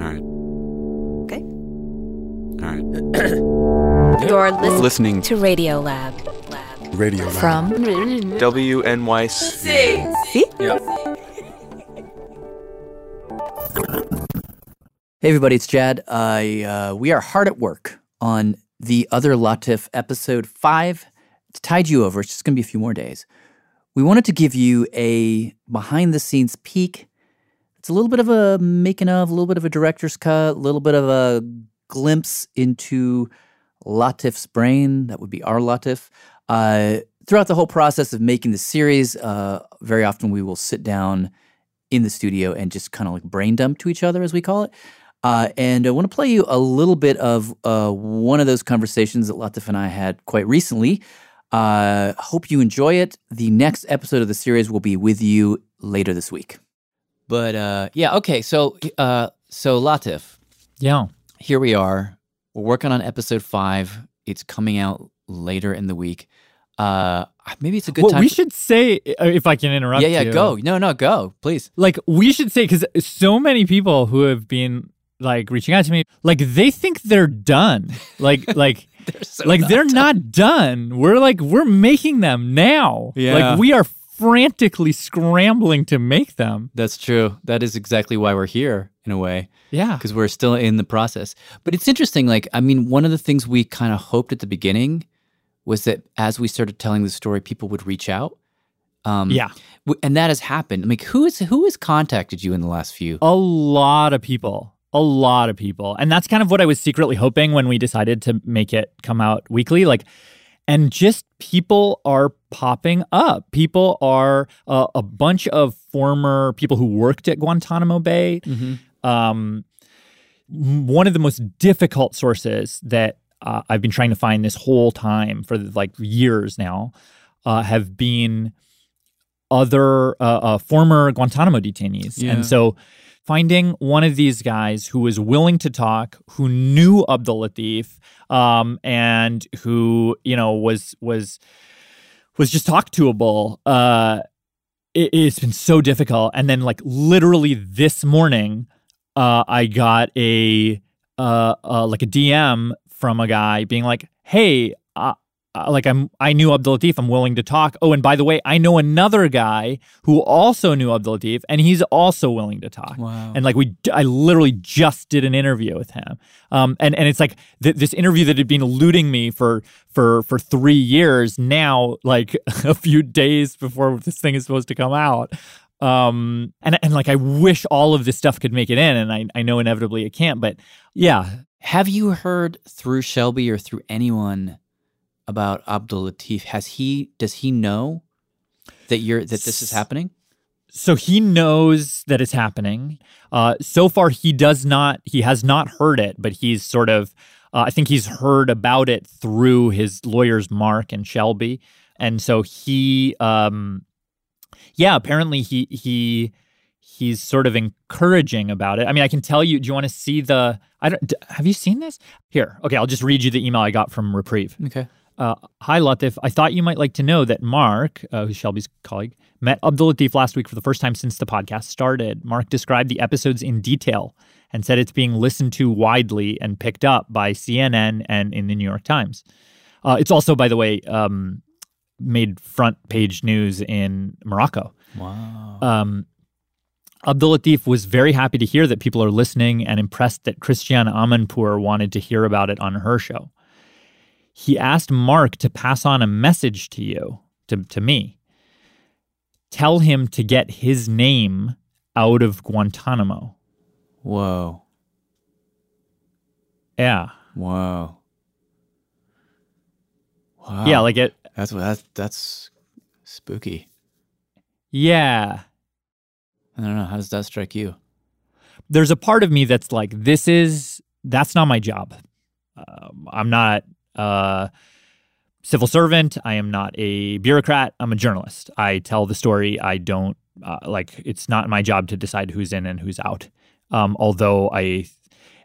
All right. Okay. All right. You're listening, Listening to Radio Lab. Radio Lab. From WNYC. See? Hey everybody, it's Jad. I uh, we are hard at work on the other Latif episode five. It's tied you over. It's just going to be a few more days. We wanted to give you a behind the scenes peek. It's a little bit of a making of, a little bit of a director's cut, a little bit of a glimpse into Latif's brain. That would be our Latif. Uh, throughout the whole process of making the series, uh, very often we will sit down in the studio and just kind of like brain dump to each other, as we call it. Uh, and I want to play you a little bit of uh, one of those conversations that Latif and I had quite recently. Uh, hope you enjoy it. The next episode of the series will be with you later this week. But uh, yeah, okay. So, uh, so Latif, Yeah. here we are. We're working on episode five. It's coming out later in the week. Uh, maybe it's a good Well, time. we for- should say, uh, if I can interrupt. yeah, yeah, you. go. No, no, go, please. Like we should say because so many people who have been like reaching out to me, like they think they're done. Like, like, so like not they're not done. We're like we're making them now. Yeah. Like we are frantically scrambling to make them. That's true. That is exactly why we're here in a way. Yeah. because we're still in the process. But it's interesting. Like, I mean, one of the things we kind of hoped at the beginning was that as we started telling the story, people would reach out. Um, Yeah. w- and that has happened. I Like, who is who has contacted you in the last few? A lot of people. A lot of people. And that's kind of what I was secretly hoping when we decided to make it come out weekly. Like, and just people are popping up. People are uh, a bunch of former people who worked at Guantanamo Bay. Um, one of the most difficult sources that uh, I've been trying to find this whole time for like years now uh, have been other uh, uh, former Guantanamo detainees. Yeah. And so finding one of these guys who was willing to talk, who knew Abdul Latif, um, and who, you know, was was was just talk toable, uh, it, it's been so difficult. And then like literally this morning, uh, I got a uh, uh, like a DM from a guy being like, "Hey, uh, uh, like I'm I knew Abdul Latif. I'm willing to talk. Oh, and by the way, I know another guy who also knew Abdul Latif, and he's also willing to talk. Wow. And like we, I literally just did an interview with him. Um, and and it's like th- this interview that had been eluding me for for for three years. Now, like a few days before this thing is supposed to come out. Um, and and like I wish all of this stuff could make it in, and I I know inevitably it can't. But yeah, Have you heard through Shelby or through anyone about Abdul Latif? Has he? Does he know that you're that this is happening? so he knows that it's happening. Uh, so far, he does not. He has not heard it, but he's sort of. Uh, I think he's heard about it through his lawyers, Mark and Shelby, and so he. Um, yeah, apparently he he he's sort of encouraging about it. I mean, I can tell you. Do you want to see the? I don't. Have you seen this? Here, okay. I'll just read you the email I got from Reprieve. Okay. Uh, Hi, Latif. I thought you might like to know that Mark, uh, who's Shelby's colleague, met Abdul Latif last week for the first time since the podcast started. Mark described the episodes in detail and said it's being listened to widely and picked up by CNN and in the New York Times. Uh, it's also, by the way, um, made front page news in Morocco. Wow. Um, Abdul Latif was very happy to hear that people are listening and impressed that Christiane Amanpour wanted to hear about it on her show. He asked Mark to pass on a message to you, to, to me. Tell him to get his name out of Guantanamo. Whoa. Yeah. Whoa. Wow. Yeah, like it. that's that's that's spooky. Yeah. I don't know. How does that strike you? There's a part of me that's like, this is, that's not my job. Um, I'm not a civil servant. I am not a bureaucrat. I'm a journalist. I tell the story. I don't, uh, like, it's not my job to decide who's in and who's out. Um, although I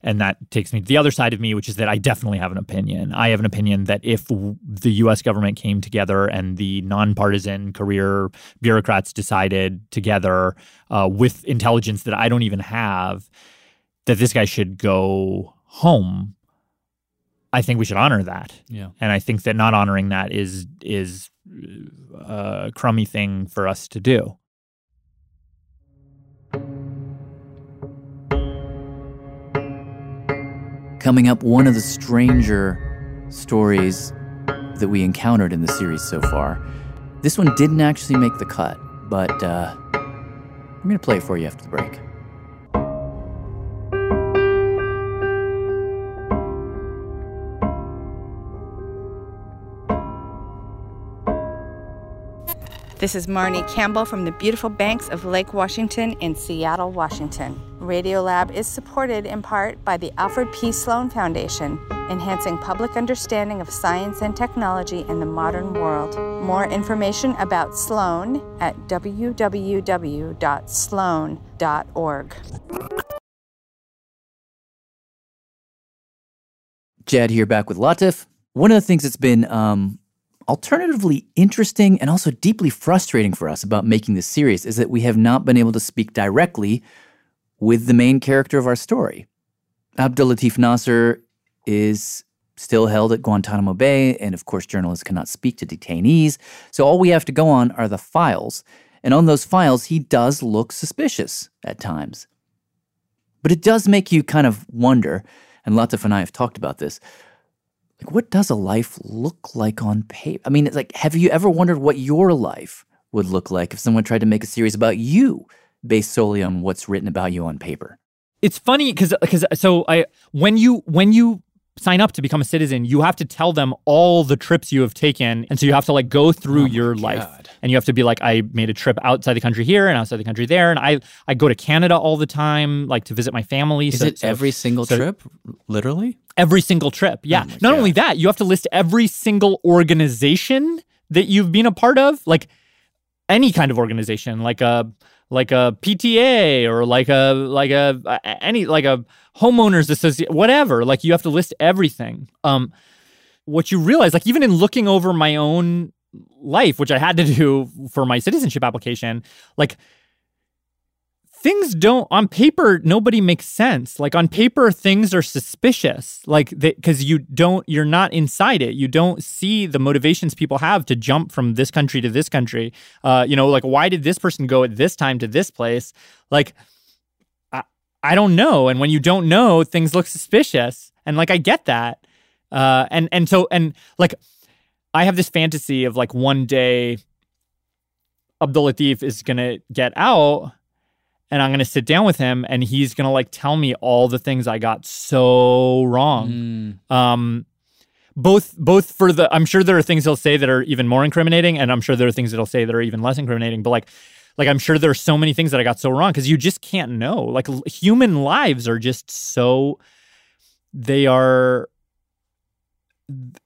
and that takes me to the other side of me, which is that I definitely have an opinion. I have an opinion that if w- the US government came together and the nonpartisan career bureaucrats decided together uh, with intelligence that I don't even have, that this guy should go home. I think we should honor that. Yeah. And I think that not honoring that is is a crummy thing for us to do. Coming up, one of the stranger stories that we encountered in the series so far. This one didn't actually make the cut, but uh, I'm going to play it for you after the break. This is Marnie Campbell from the beautiful banks of Lake Washington in Seattle, Washington. Radiolab is supported in part by the Alfred P. Sloan Foundation, enhancing public understanding of science and technology in the modern world. More information about Sloan at www.sloan.org. Jad here back with Latif. One of the things that's been um, alternatively interesting and also deeply frustrating for us about making this series is that we have not been able to speak directly with the main character of our story. Abdul Latif Nasser is still held at Guantanamo Bay, and of course, journalists cannot speak to detainees. So all we have to go on are the files. And on those files, he does look suspicious at times. But it does make you kind of wonder, and Latif and I have talked about this. Like, what does a life look like on paper? I mean, it's like, have you ever wondered what your life would look like if someone tried to make a series about you based solely on what's written about you on paper? It's funny because because so I when you when you sign up to become a citizen, you have to tell them all the trips you have taken, and so you have to like go through oh your life, and you have to be like, I made a trip outside the country here and outside the country there, and I I go to Canada all the time, like to visit my family. Is so- it so- every single so- trip? Literally? Every single trip, yeah. Oh Not only that, you have to list every single organization that you've been a part of, like any kind of organization, like a like a PTA or like a like a any like a homeowners association, whatever. Like you have to list everything. Um, what you realize, like even in looking over my own life, which I had to do for my citizenship application, like things don't on paper nobody makes sense. Like on paper things are suspicious. Like because you don't you're not inside it. You don't see the motivations people have to jump from this country to this country. Uh you know like why did this person go at this time to this place? Like i i don't know. And when you don't know things look suspicious. And like i get that. Uh and and so and like i have this fantasy of like one day abdul latif is gonna get out and I'm gonna sit down with him and he's gonna like tell me all the things I got so wrong. Um both both for the I'm sure there are things he'll say that are even more incriminating, and I'm sure there are things that he'll say that are even less incriminating, but like like I'm sure there are so many things that I got so wrong because you just can't know. Like l- human lives are just so they are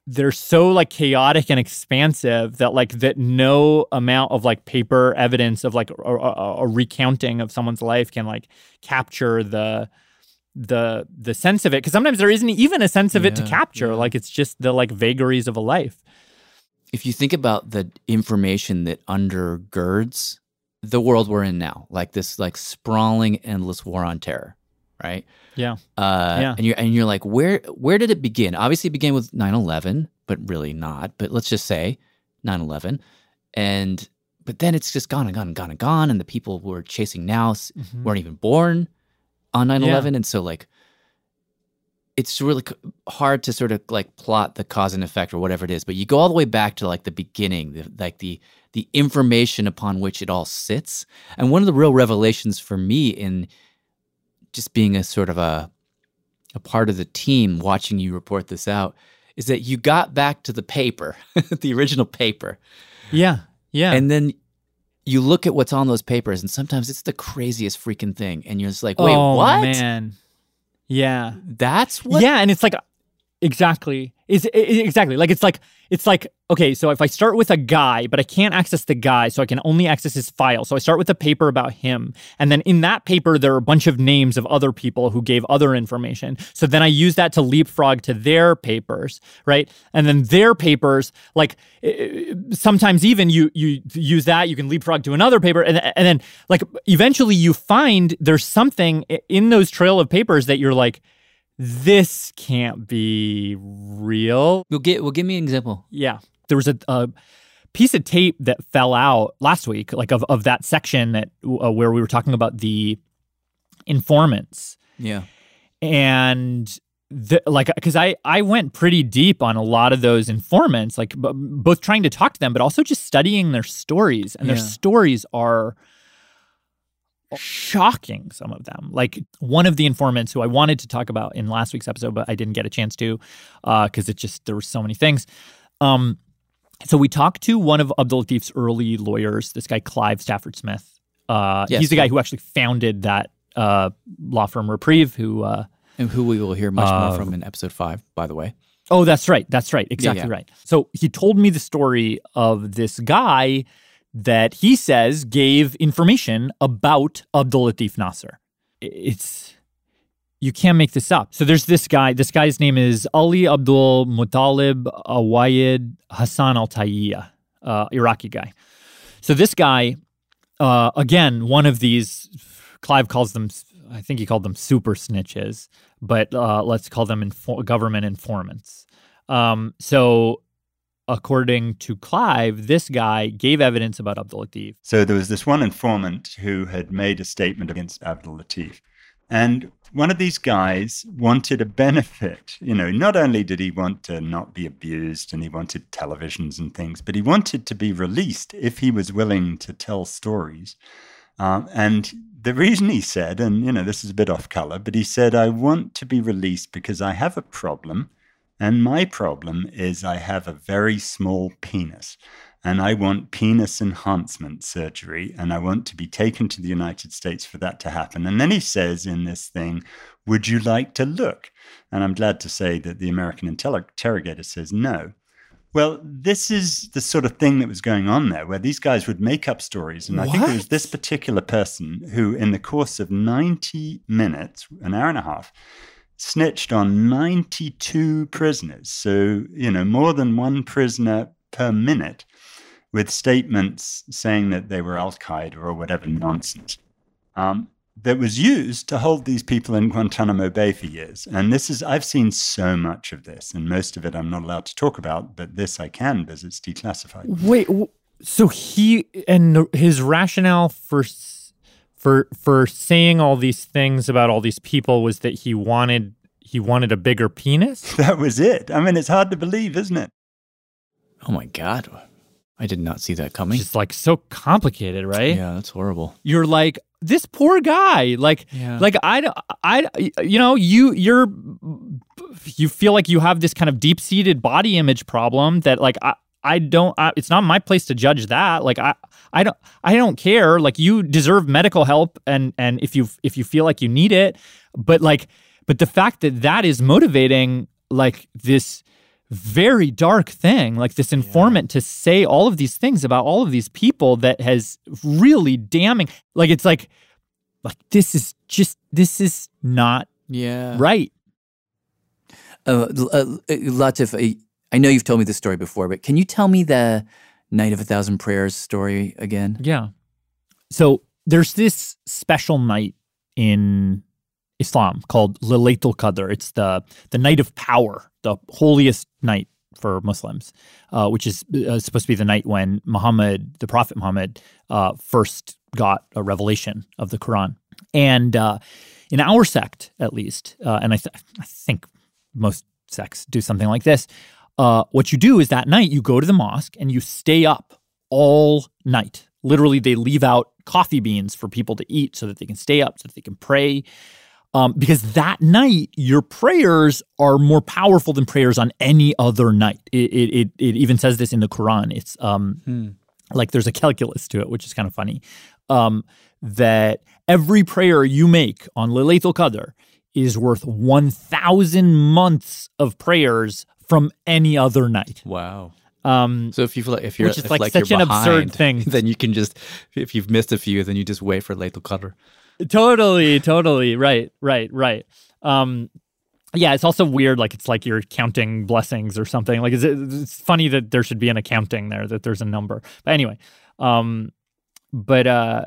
they're so like chaotic and expansive that like that no amount of like paper evidence of like a, a, a recounting of someone's life can like capture the the the sense of it. Because sometimes there isn't even a sense of it to Yeah, capture. like it's just the like vagaries of a life. If you think about the information that undergirds the world we're in now, like this like sprawling endless war on terror, right? yeah Uh, Yeah. and you're and you're like, where where did it begin? Obviously, it began with 9-11, but really not. But let's just say 9-11, and but then it's just gone and gone and gone and gone. And the people who were chasing Naus Mhm. weren't even born on 9 Yeah. 11. And so, like, it's really hard to sort of like plot the cause and effect or whatever it is. But you go all the way back to like the beginning, the, like the, the information upon which it all sits. And one of the real revelations for me in just being a sort of a, a part of the team watching you report this out is that you got back to the paper, the original paper. Yeah. Yeah. And then you look at what's on those papers, and sometimes it's the craziest freaking thing. And you're just like, wait, oh, what? man. Yeah. That's what? Yeah, and it's like exactly. Is exactly like it's like it's like okay. So if I start with a guy, but I can't access the guy, so I can only access his file. So I start with a paper about him, and then in that paper there are a bunch of names of other people who gave other information. So then I use that to leapfrog to their papers, right? And then their papers, like sometimes even you you use that you can leapfrog to another paper, and and then like eventually you find there's something in those trail of papers that you're like this can't be real. We'll get. Well, give me an example. Yeah, there was a, a piece of tape that fell out last week, like of of that section that uh, where we were talking about the informants, Yeah. and the, like because I I went pretty deep on a lot of those informants, like b- both trying to talk to them, but also just studying their stories, and their stories are shocking some of them like one of the informants who i wanted to talk about in last week's episode but i didn't get a chance to because it just there were so many things um so we talked to one of abdul latif's early lawyers this guy clive stafford smith uh Yes. he's the guy who actually founded that uh law firm reprieve who uh And who we will hear much Uh, more from in episode five, by the way. Oh, that's right. That's right. Exactly yeah. right. So he told me the story of this guy that he says gave information about Abdul Latif Nasser. It's you can't make this up. So there's this guy. This guy's name is Ali Abdul Mutalib Awayed Hassan Al Tayyiya, uh, Iraqi guy. So this guy, uh, again, one of these. Clive calls them. I think he called them super snitches, but uh, let's call them government informants. Um, so, according to Clive, this guy gave evidence about Abdul Latif. So there was this one informant who had made a statement against Abdul Latif. And one of these guys wanted a benefit. You know, not only did he want to not be abused and he wanted televisions and things, but he wanted to be released if he was willing to tell stories. Um, and the reason he said, and you know, this is a bit off color, but he said, I want to be released because I have a problem. And my problem is I have a very small penis and I want penis enhancement surgery, and I want to be taken to the United States for that to happen. And then he says in this thing, Would you like to look? And I'm glad to say that the American interrogator says no. Well, this is the sort of thing that was going on there, where these guys would make up stories. And I think it was this particular person who, in the course of 90 minutes, an hour and a half, snitched on 92 prisoners. So, you know, more than one prisoner per minute with statements saying that they were Al Qaeda or whatever nonsense. Um, that was used to hold these people in Guantanamo Bay for years. And this is, I've seen so much of this, and most of it I'm not allowed to talk about, but this I can because it's declassified. Wait, so he and his rationale for for for saying all these things about all these people was that he wanted he wanted a bigger penis. That was it. I mean, it's hard to believe, isn't it? Oh my God. I did not see that coming. Just like so complicated, right? Yeah, that's horrible. You're like this poor guy. Like Yeah. like I I you know you you're you feel like you have this kind of deep seated body image problem that like I. I don't. I, it's not my place to judge that. Like I, I don't. I don't care. Like you deserve medical help, and and if you if you feel like you need it, but like, but the fact that that is motivating like this very dark thing, like this informant to say all of these things about all of these people that has really damning. Like it's like, like this is just this is not Yeah. right. Uh, L- uh, Latif, I- know you've told me this story before, but can you tell me the Night of a Thousand Prayers story again? Yeah. So there's this special night in Islam called Laylatul Qadr. It's the the night of power, the holiest night for Muslims, uh, which is uh, supposed to be the night when Muhammad, the Prophet Muhammad, uh, first got a revelation of the Quran. And uh, in our sect, at least, uh, and I, th- I, think most sects do something like this. Uh, what you do is that night you go to the mosque and you stay up all night. Literally, they leave out coffee beans for people to eat so that they can stay up, so that they can pray. Um, because that night your prayers are more powerful than prayers on any other night. It it it, it even says this in the Quran. It's um hmm. like there's a calculus to it, which is kind of funny. Um, that every prayer you make on Laylatul Qadr is worth 1,000 months of prayers from any other night. Wow. Um, so if you feel like if you're which is if like, like such an behind, absurd thing, then you can just if you've missed a few, then you just wait for Laylatul Qadr. Totally, totally, right, right, right. Um, yeah, it's also weird. Like it's like you're counting blessings or something. Like it's, it's funny that there should be an accounting there that there's a number. But anyway, um, but uh,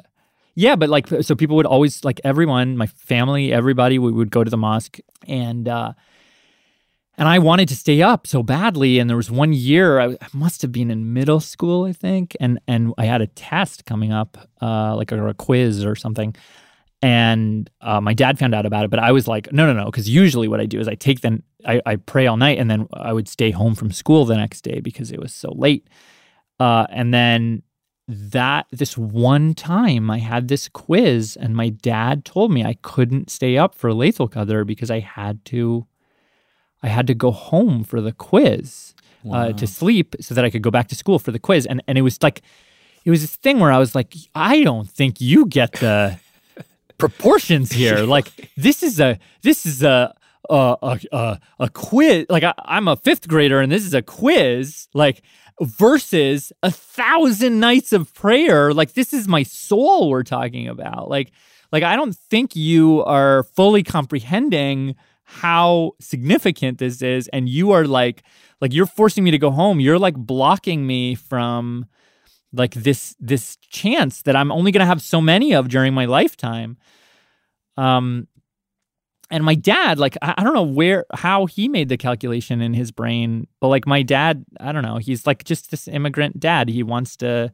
yeah, but like, so people would always, like, everyone, my family, everybody, we would go to the mosque. And, uh, and I wanted to stay up so badly. And there was one year, I, must have been in middle school, I think. And, and I had a test coming up, uh, like a, a quiz or something. And uh, my dad found out about it, but I was like, no, no, no. Because usually what I do is I take then, I, I pray all night and then I would stay home from school the next day because it was so late. Uh, and then that this one time I had this quiz and my dad told me I couldn't stay up for Laylatul Qadr because I had to I had to go home for the quiz wow. uh, to sleep so that I could go back to school for the quiz and and it was like it was this thing where I was like I don't think you get the proportions here like this is a this is a a a, a, a quiz like I, I'm a fifth grader and this is a quiz like versus a thousand nights of prayer. Like this is my soul we're talking about. Like, like I don't think you are fully comprehending how significant this is. And you are like, like you're forcing me to go home. You're like blocking me from like this this chance that I'm only gonna have so many of during my lifetime. Um and my dad like I, I, don't know where how he made the calculation in his brain but like my dad i don't know he's like just this immigrant dad he wants to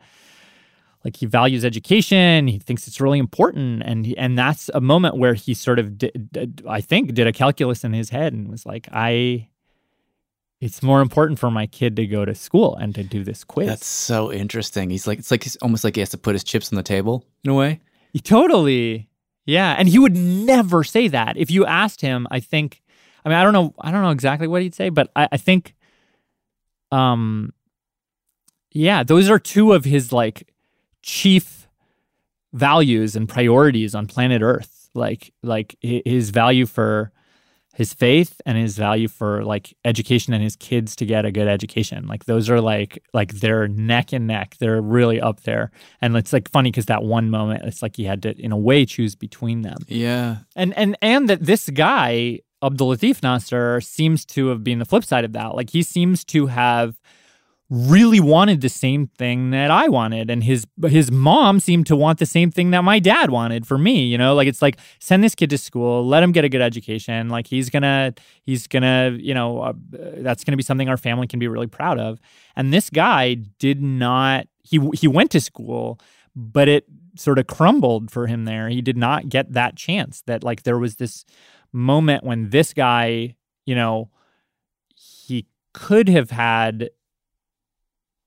like he values education he thinks it's really important and and that's a moment where he sort of did, did, i think did a calculus in his head and was like i it's more important for my kid to go to school and to do this quiz. That's so interesting. He's like it's like he's almost like he has to put his chips on the table in a way. He totally yeah, and he would never say that. If you asked him, I think I mean I don't know I don't know exactly what he'd say, but I, I think um yeah, those are two of his like chief values and priorities on planet Earth. Like like his value for his faith and his value for like education and his kids to get a good education. Like those are like like they're neck and neck. They're really up there. And it's like funny because that one moment, it's like he had to in a way choose between them. Yeah. And and and that this guy Abdul Latif Nasser seems to have been the flip side of that. Like he seems to have really wanted the same thing that I wanted and his his mom seemed to want the same thing that my dad wanted for me you know? Like it's like send this kid to school let him get a good education like he's going to he's going to you know uh, that's going to be something our family can be really proud of. And this guy did not he he went to school but it sort of crumbled for him there. He did not get that chance that like there was this moment when this guy you know he could have had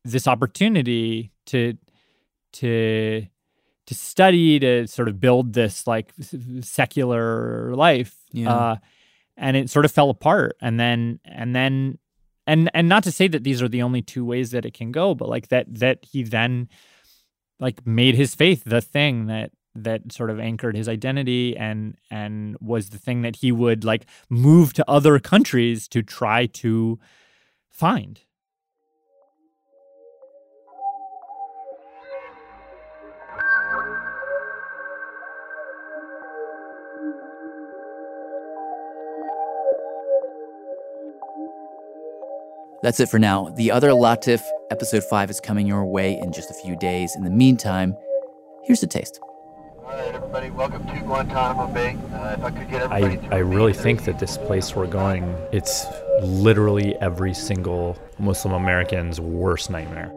this opportunity to to to study to sort of build this like secular life yeah. uh, and it sort of fell apart and then and then and and not to say that these are the only two ways that it can go but like that that he then like made his faith the thing that that sort of anchored his identity and and was the thing that he would like move to other countries to try to find That's it for now. The other Latif, episode 5, is coming your way in just a few days. In the meantime, here's a taste. All right, everybody. Welcome to Guantanamo Bay. Uh, if I could get I, everybody I really think that this place we're going, it's literally every single Muslim American's worst nightmare.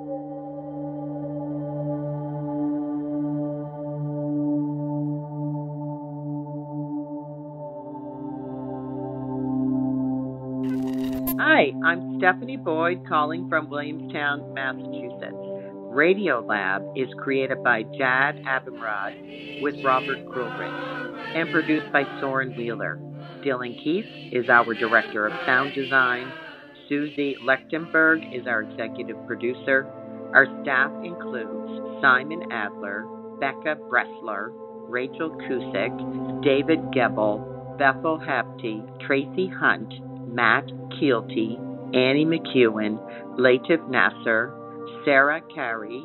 I'm Stephanie Boyd calling from Williamstown, Massachusetts. Radiolab is created by Jad Abumrad with Robert Krulwich and produced by Soren Wheeler. Dylan Keefe is our Director of Sound Design. Suzie Lechtenberg is our Executive Producer. Our staff includes Simon Adler, Becca Bressler, Rachel Cusick, David Gebel, Bethel Habte, Tracy Hunt, Matt Kielty, Annie McEwen, Latif Nasser, Sarah Qari,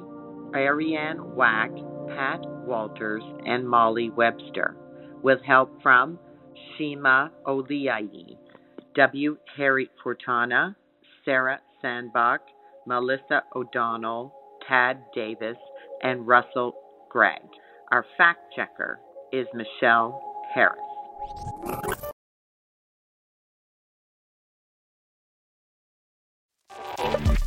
Arianne Wack, Pat Walters, and Molly Webster, with help from Shima Oliayi, W. Harry Fortuna, Sarah Sandbach, Melissa O'Donnell, Tad Davis, and Russell Gregg. Our fact checker is Michelle Harris.